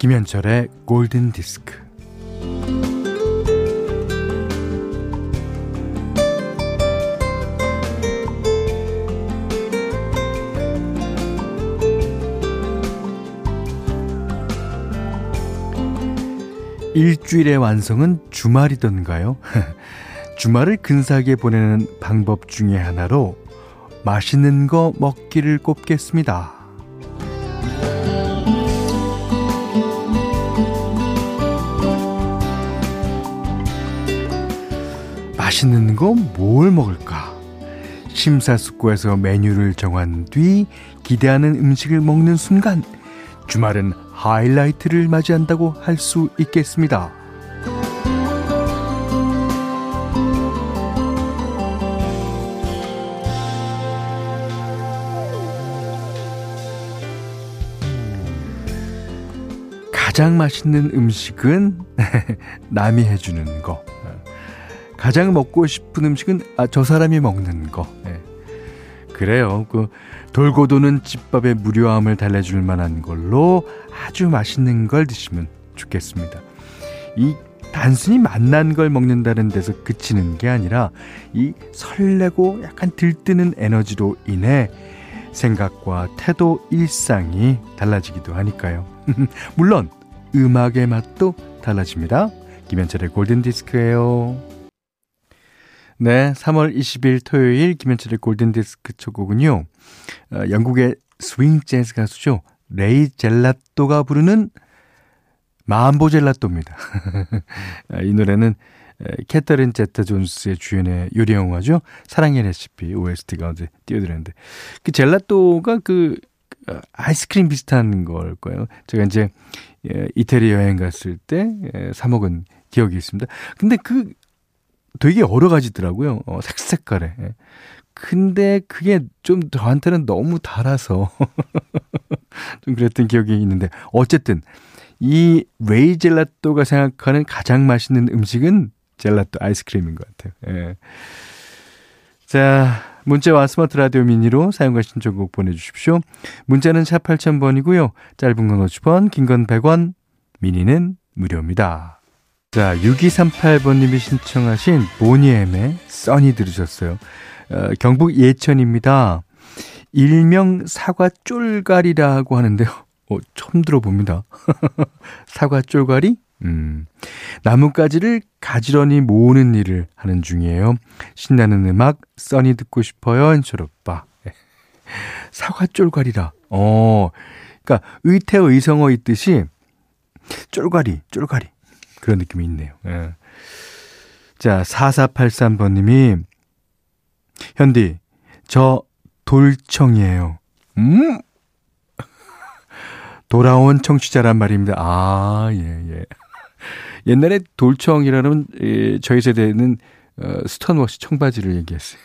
김현철의 골든 디스크. 일주일의 완성은 주말이던가요? 주말을 근사하게 보내는 방법 중의 하나로 맛있는 거 먹기를 꼽겠습니다. 맛있는 거 뭘 먹을까? 심사숙고해서 메뉴를 정한 뒤 기대하는 음식을 먹는 순간 주말은 하이라이트를 맞이한다고 할 수 있겠습니다. 가장 맛있는 음식은 남이 해주는 거. 가장 먹고 싶은 음식은 아, 저 사람이 먹는 거. 네. 그래요. 그 돌고 도는 집밥의 무료함을 달래줄 만한 걸로 아주 맛있는 걸 드시면 좋겠습니다. 이 단순히 맛난 걸 먹는다는 데서 그치는 게 아니라 이 설레고 약간 들뜨는 에너지로 인해 생각과 태도, 일상이 달라지기도 하니까요. 물론 음악의 맛도 달라집니다. 김현철의 골든 디스크예요. 네, 3월 20일 토요일 김현철의 골든디스크 첫 곡은요. 어, 영국의 스윙 재즈 가수죠. 레이 젤라또가 부르는 맘보 젤라또입니다. 아, 이 노래는 캐서린 제타 존스의 주연의 요리 영화죠. 사랑의 레시피 OST가 어제 띄워드렸는데 그 젤라또가 그 어, 아이스크림 비슷한 걸 거예요. 제가 이제 예, 이태리 여행 갔을 때 예, 사 먹은 기억이 있습니다. 근데 그 되게 여러 가지더라고요. 어, 색색깔에. 예. 근데 그게 좀 저한테는 너무 달아서 좀 그랬던 기억이 있는데 어쨌든 이 레이 젤라또가 생각하는 가장 맛있는 음식은 젤라또 아이스크림인 것 같아요. 예. 자, 문자와 스마트 라디오 미니로 사용과 신청곡 보내주십시오. 문자는 샵 8000번이고요. 짧은 건 50원, 긴 건 100원, 미니는 무료입니다. 자, 6238번님이 신청하신 보니엠의 써니 들으셨어요. 어, 경북 예천입니다. 일명 사과 쫄가리라고 하는데요. 어, 처음 들어봅니다. 사과 쫄가리? 음. 나뭇가지를 가지런히 모으는 일을 하는 중이에요. 신나는 음악, 써니 듣고 싶어요, 오빠. 사과 쫄가리라. 어, 그니까, 의태어 의성어 있듯이, 쫄가리, 쫄가리. 그런 느낌이 있네요. 예. 자, 4483번님이, 현디, 저 돌청이에요. 음? 돌아온 청취자란 말입니다. 아, 예, 예. 옛날에 돌청이라는 예, 저희 세대는 어, 스턴워시 청바지를 얘기했어요.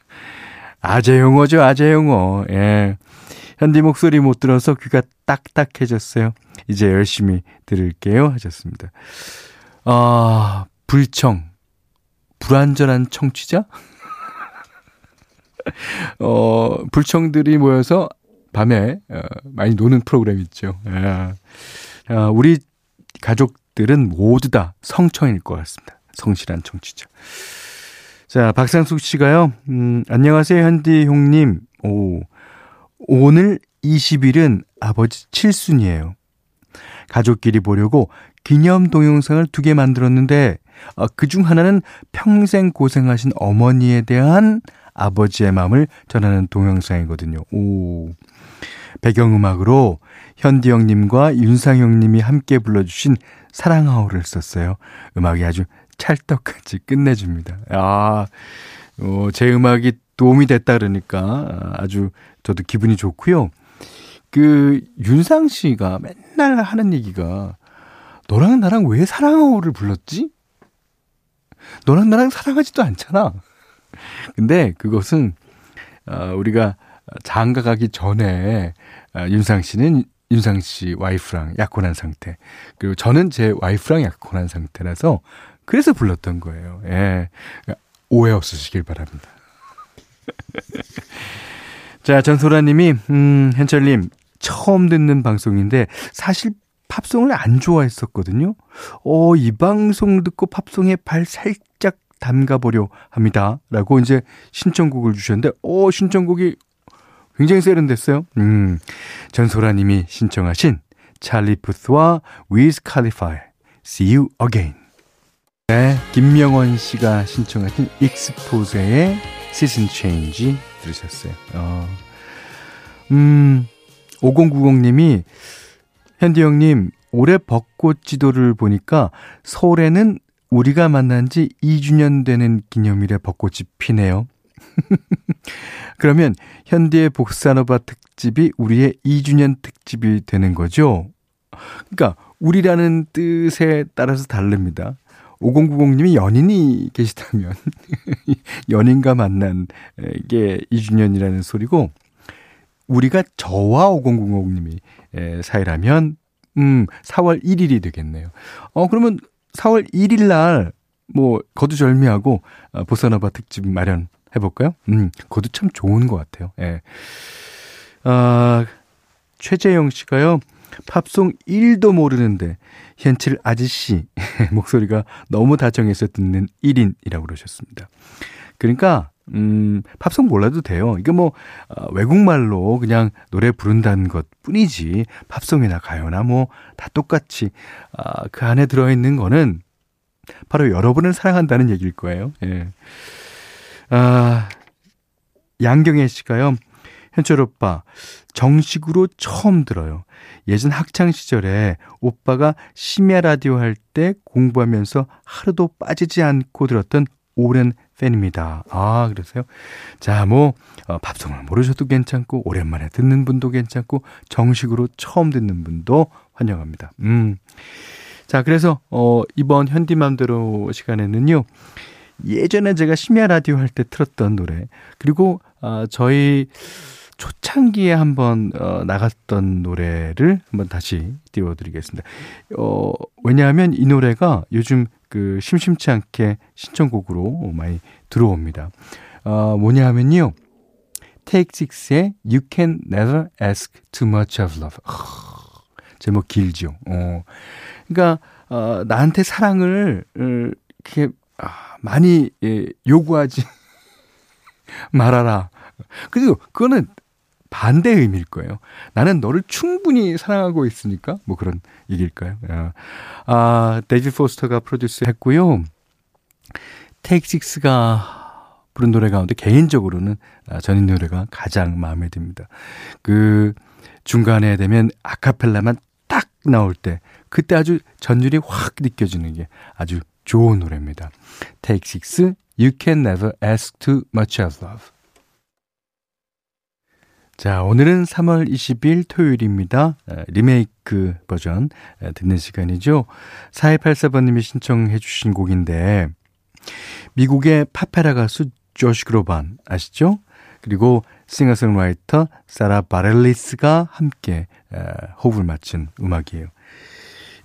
아재 용어죠, 아재 용어. 예. 현디 목소리 못 들어서 귀가 딱딱해졌어요. 이제 열심히 들을게요. 하셨습니다. 아, 불청. 불안전한 청취자? 어, 불청들이 모여서 밤에 어, 많이 노는 프로그램 있죠. 아, 아, 우리 가족들은 모두 다 성청일 것 같습니다. 성실한 청취자. 자, 박상숙 씨가요, 음, 안녕하세요, 현디 형님. 오, 오늘 20일은 아버지 칠순이에요. 가족끼리 보려고 기념 동영상을 두 개 만들었는데 어, 그중 하나는 평생 고생하신 어머니에 대한 아버지의 마음을 전하는 동영상이거든요. 오. 배경음악으로 현디 형님과 윤상 형님이 함께 불러주신 사랑하오를 썼어요. 음악이 아주 찰떡같이 끝내줍니다. 아, 어, 제 음악이 도움이 됐다 그러니까 아주 저도 기분이 좋고요. 그 윤상 씨가 맨날 하는 얘기가 너랑 나랑 왜 사랑하오를 불렀지? 너랑 나랑 사랑하지도 않잖아. 근데 그것은 어, 우리가 장가 가기 전에 어, 윤상 씨는 윤상 씨 와이프랑 약혼한 상태. 그리고 저는 제 와이프랑 약혼한 상태라서 그래서 불렀던 거예요. 예. 오해 없으시길 바랍니다. 자, 전소라 님이, 음, 현철님, 처음 듣는 방송인데, 사실 팝송을 안 좋아했었거든요. 어, 이 방송 듣고 팝송에 발 살짝 담가보려 합니다. 라고 이제 신청곡을 주셨는데, 어, 신청곡이 굉장히 세련됐어요. 음, 전소라 님이 신청하신 찰리 푸스와 위즈 칼리파의 See You Again. 네, 김명원 씨가 신청하신 익스포즈의 시즌 체인지 들으셨어요. 어. 음, 5090님이 현디 형님, 올해 벚꽃 지도를 보니까 서울에는 우리가 만난 지 2주년 되는 기념일에 벚꽃이 피네요. 그러면 현대의 복사노바 특집이 우리의 2주년 특집이 되는 거죠. 그러니까 우리라는 뜻에 따라서 다릅니다. 5090님이 연인이 계시다면 연인과 만난 게 2주년이라는 소리고 우리가 저와 5090님이 사이라면 음 4월 1일이 되겠네요. 어 그러면 4월 1일 날 뭐 거두절미하고 어, 보사노바 특집 마련 해 볼까요? 음 그것도 참 좋은 것 같아요. 예. 아 최재영 씨가요. 팝송 1도 모르는데 현칠 아저씨 목소리가 너무 다정해서 듣는 1인이라고 그러셨습니다. 그러니까 음, 팝송 몰라도 돼요. 이게 뭐, 어, 외국말로 그냥 노래 부른다는 것 뿐이지, 팝송이나 가요나 뭐, 다 똑같이, 아, 그 안에 들어 있는 거는 바로 여러분을 사랑한다는 얘기일 거예요. 예. 아, 양경혜 씨가요, 현철 오빠, 정식으로 처음 들어요. 예전 학창 시절에 오빠가 심야 라디오 할 때 공부하면서 하루도 빠지지 않고 들었던 오랜 팬입니다. 아, 그러세요? 자, 뭐, 어, 팝송을 모르셔도 괜찮고, 오랜만에 듣는 분도 괜찮고, 정식으로 처음 듣는 분도 환영합니다. 음. 자, 그래서, 어, 이번 현디맘대로 시간에는요, 예전에 제가 심야 라디오 할 때 틀었던 노래, 그리고, 어, 저희, 초창기에 한번 어, 나갔던 노래를 한번 다시 띄워드리겠습니다. 어, 왜냐하면 이 노래가 요즘 그 심심치 않게 신청곡으로 많이 들어옵니다. 어, 뭐냐 하면요. Take Six의 You Can Never Ask Too Much of Love. 제목 길죠. 어. 그러니까 어, 나한테 사랑을 이렇게 아, 많이 예, 요구하지 말아라. 그리고 그거는 반대 의미일 거예요. 나는 너를 충분히 사랑하고 있으니까 뭐 그런 얘기일까요? 아, 아 데이지 포스터가 프로듀스 했고요. 테이크식스가 부른 노래 가운데 개인적으로는 아, 전인 노래가 가장 마음에 듭니다. 그 중간에 되면 아카펠라만 딱 나올 때 그때 아주 전율이 확 느껴지는 게 아주 좋은 노래입니다. Take Six, You Can Never Ask Too Much of Love. 자, 오늘은 3월 20일 토요일입니다. 리메이크 버전 듣는 시간이죠. 4284번님이 신청해 주신 곡인데, 미국의 팝페라 가수 조시 그로반 아시죠? 그리고 싱어송라이터 사라 바렐리스가 함께 호흡을 맞춘 음악이에요.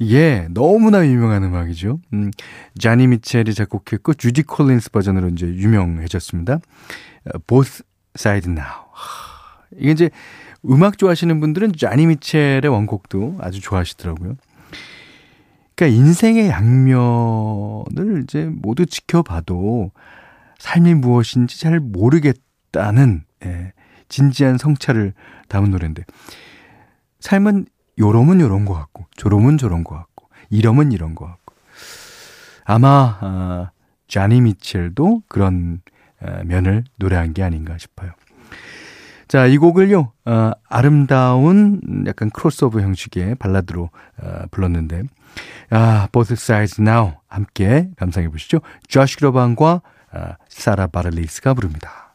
이게 너무나 유명한 음악이죠. 음, 조니 미첼이 작곡했고 주디 콜린스 버전으로 이제 유명해졌습니다. Side Now. 이 게 이제 음악 좋아하시는 분들은 자니 미첼의 원곡도 아주 좋아하시더라고요. 그러니까 인생의 양면을 이제 모두 지켜봐도 삶이 무엇인지 잘 모르겠다는 예, 진지한 성찰을 담은 노래인데 삶은 요러면 요런 것 같고 저러면 저런 것 같고 이러면 이런 것 같고 아마 아, 자니 미첼도 그런 아, 면을 노래한 게 아닌가 싶어요. 자, 이 곡을요, 어, 아름다운 약간 크로스오버 형식의 발라드로 어, 불렀는데, 아, Both Sides Now 함께 감상해 보시죠. 조시 그로반과 어, 사라 바를리스가 부릅니다.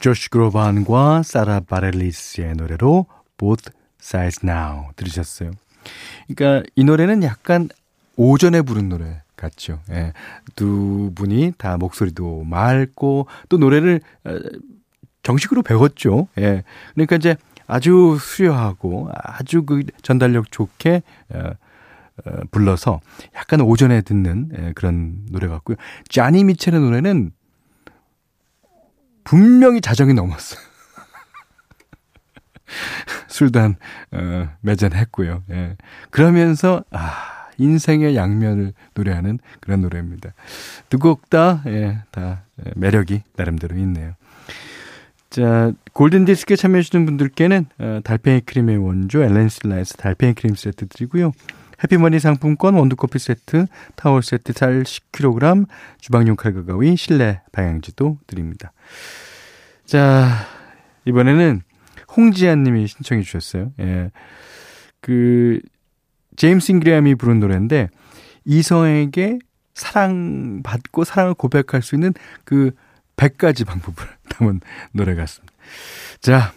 조시 그로반과 사라 바렐리스의 노래로 Both Sides Now 들으셨어요. 그러니까 이 노래는 약간 오전에 부른 노래 같죠. 예. 두 분이 다 목소리도 맑고 또 노래를 어, 정식으로 배웠죠. 예. 그러니까 이제 아주 수려하고 아주 그 전달력 좋게 어, 어, 불러서 약간 오전에 듣는 예, 그런 노래 같고요. 자니 미첼의 노래는 분명히 자정이 넘었어요. 술도 한, 어, 매잔 했고요. 예. 그러면서, 아, 인생의 양면을 노래하는 그런 노래입니다. 두 곡 다, 예, 다 매력이 나름대로 있네요. 자, 골든디스크에 참여해주시는 분들께는 어, 달팽이 크림의 원조 엘렌실라에서 달팽이 크림 세트 드리고요. 해피머니 상품권 원두커피 세트, 타월 세트 쌀 10kg, 주방용 칼과 가위, 실내 방향지도 드립니다. 자, 이번에는 홍지아 님이 신청해 주셨어요. 예. 그, 제임스 잉그레함이 부른 노래인데, 이성에게 사랑받고 사랑을 고백할 수 있는 그 100가지 방법을 담은 노래 같습니다. 자,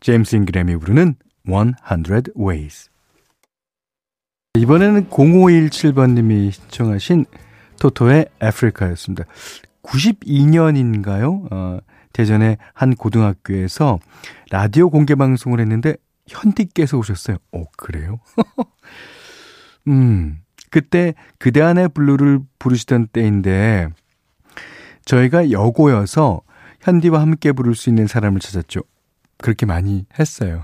제임스 잉그레함이 부르는 100 Ways. 이번에는 0517번님이 신청하신 토토의 아프리카였습니다. 92년인가요? 어, 대전의 한 고등학교에서 라디오 공개 방송을 했는데 현디께서 오셨어요. 오, 그래요? 음, 그때 그대 안의 블루를 부르시던 때인데 저희가 여고여서 현디와 함께 부를 수 있는 사람을 찾았죠. 그렇게 많이 했어요.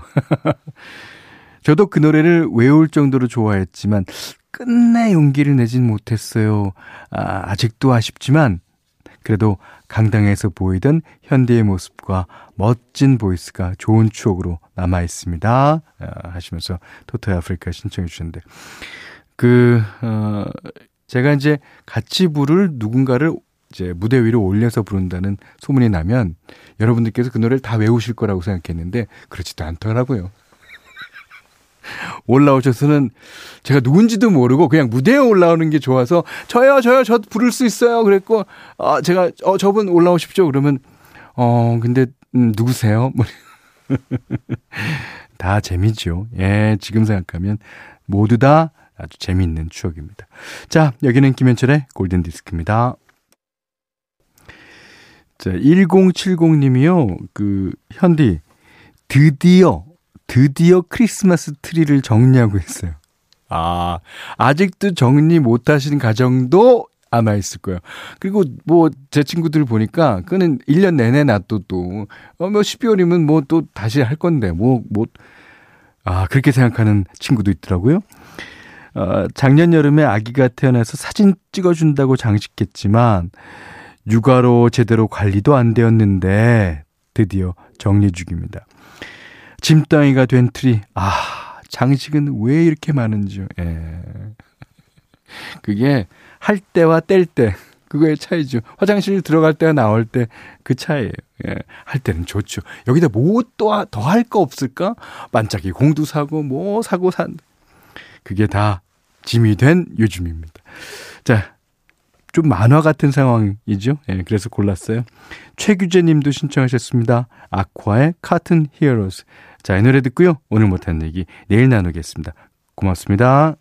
저도 그 노래를 외울 정도로 좋아했지만 끝내 용기를 내진 못했어요. 아, 아직도 아쉽지만 그래도 강당에서 보이던 현대의 모습과 멋진 보이스가 좋은 추억으로 남아 있습니다. 아, 하시면서 토토 아프리카 신청해 주셨는데 그 어, 제가 이제 같이 부를 누군가를 이제 무대 위로 올려서 부른다는 소문이 나면 여러분들께서 그 노래를 다 외우실 거라고 생각했는데 그렇지도 않더라고요. 올라오셔서는 제가 누군지도 모르고 그냥 무대에 올라오는 게 좋아서 저요 저요 저 부를 수 있어요 그랬고 아 제가 어 저분 올라오십시오 그러면 어 근데 음, 누구세요? 다 재미죠. 예, 지금 생각하면 모두 다 아주 재미있는 추억입니다. 자, 여기는 김현철의 골든 디스크입니다. 자, 1070님이요. 그 현디 드디어 드디어 크리스마스 트리를 정리하고 있어요. 아, 아직도 정리 못 하신 가정도 아마 있을 거예요. 그리고 뭐 제 친구들 보니까 그는 1년 내내 놔둬도 어, 뭐 12월이면 뭐 또 다시 할 건데 뭐 뭐 아, 그렇게 생각하는 친구도 있더라고요. 어, 작년 여름에 아기가 태어나서 사진 찍어준다고 장식했지만 육아로 제대로 관리도 안 되었는데 드디어 정리 중입니다. 짐덩이가 된 트리. 아, 장식은 왜 이렇게 많은지요. 예. 그게 할 때와 뗄 때. 그거의 차이죠. 화장실 들어갈 때와 나올 때 그 차이예요. 예. 할 때는 좋죠. 여기다 뭐 또 더 할 거 없을까? 반짝이 공도 사고 뭐 사고 산. 그게 다 짐이 된 요즘입니다. 자, 좀 만화 같은 상황이죠. 예, 그래서 골랐어요. 최규재 님도 신청하셨습니다. 아쿠아의 카튼 히어로스. 자, 이 노래 듣고요. 오늘 못한 얘기 내일 나누겠습니다. 고맙습니다.